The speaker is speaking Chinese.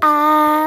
啊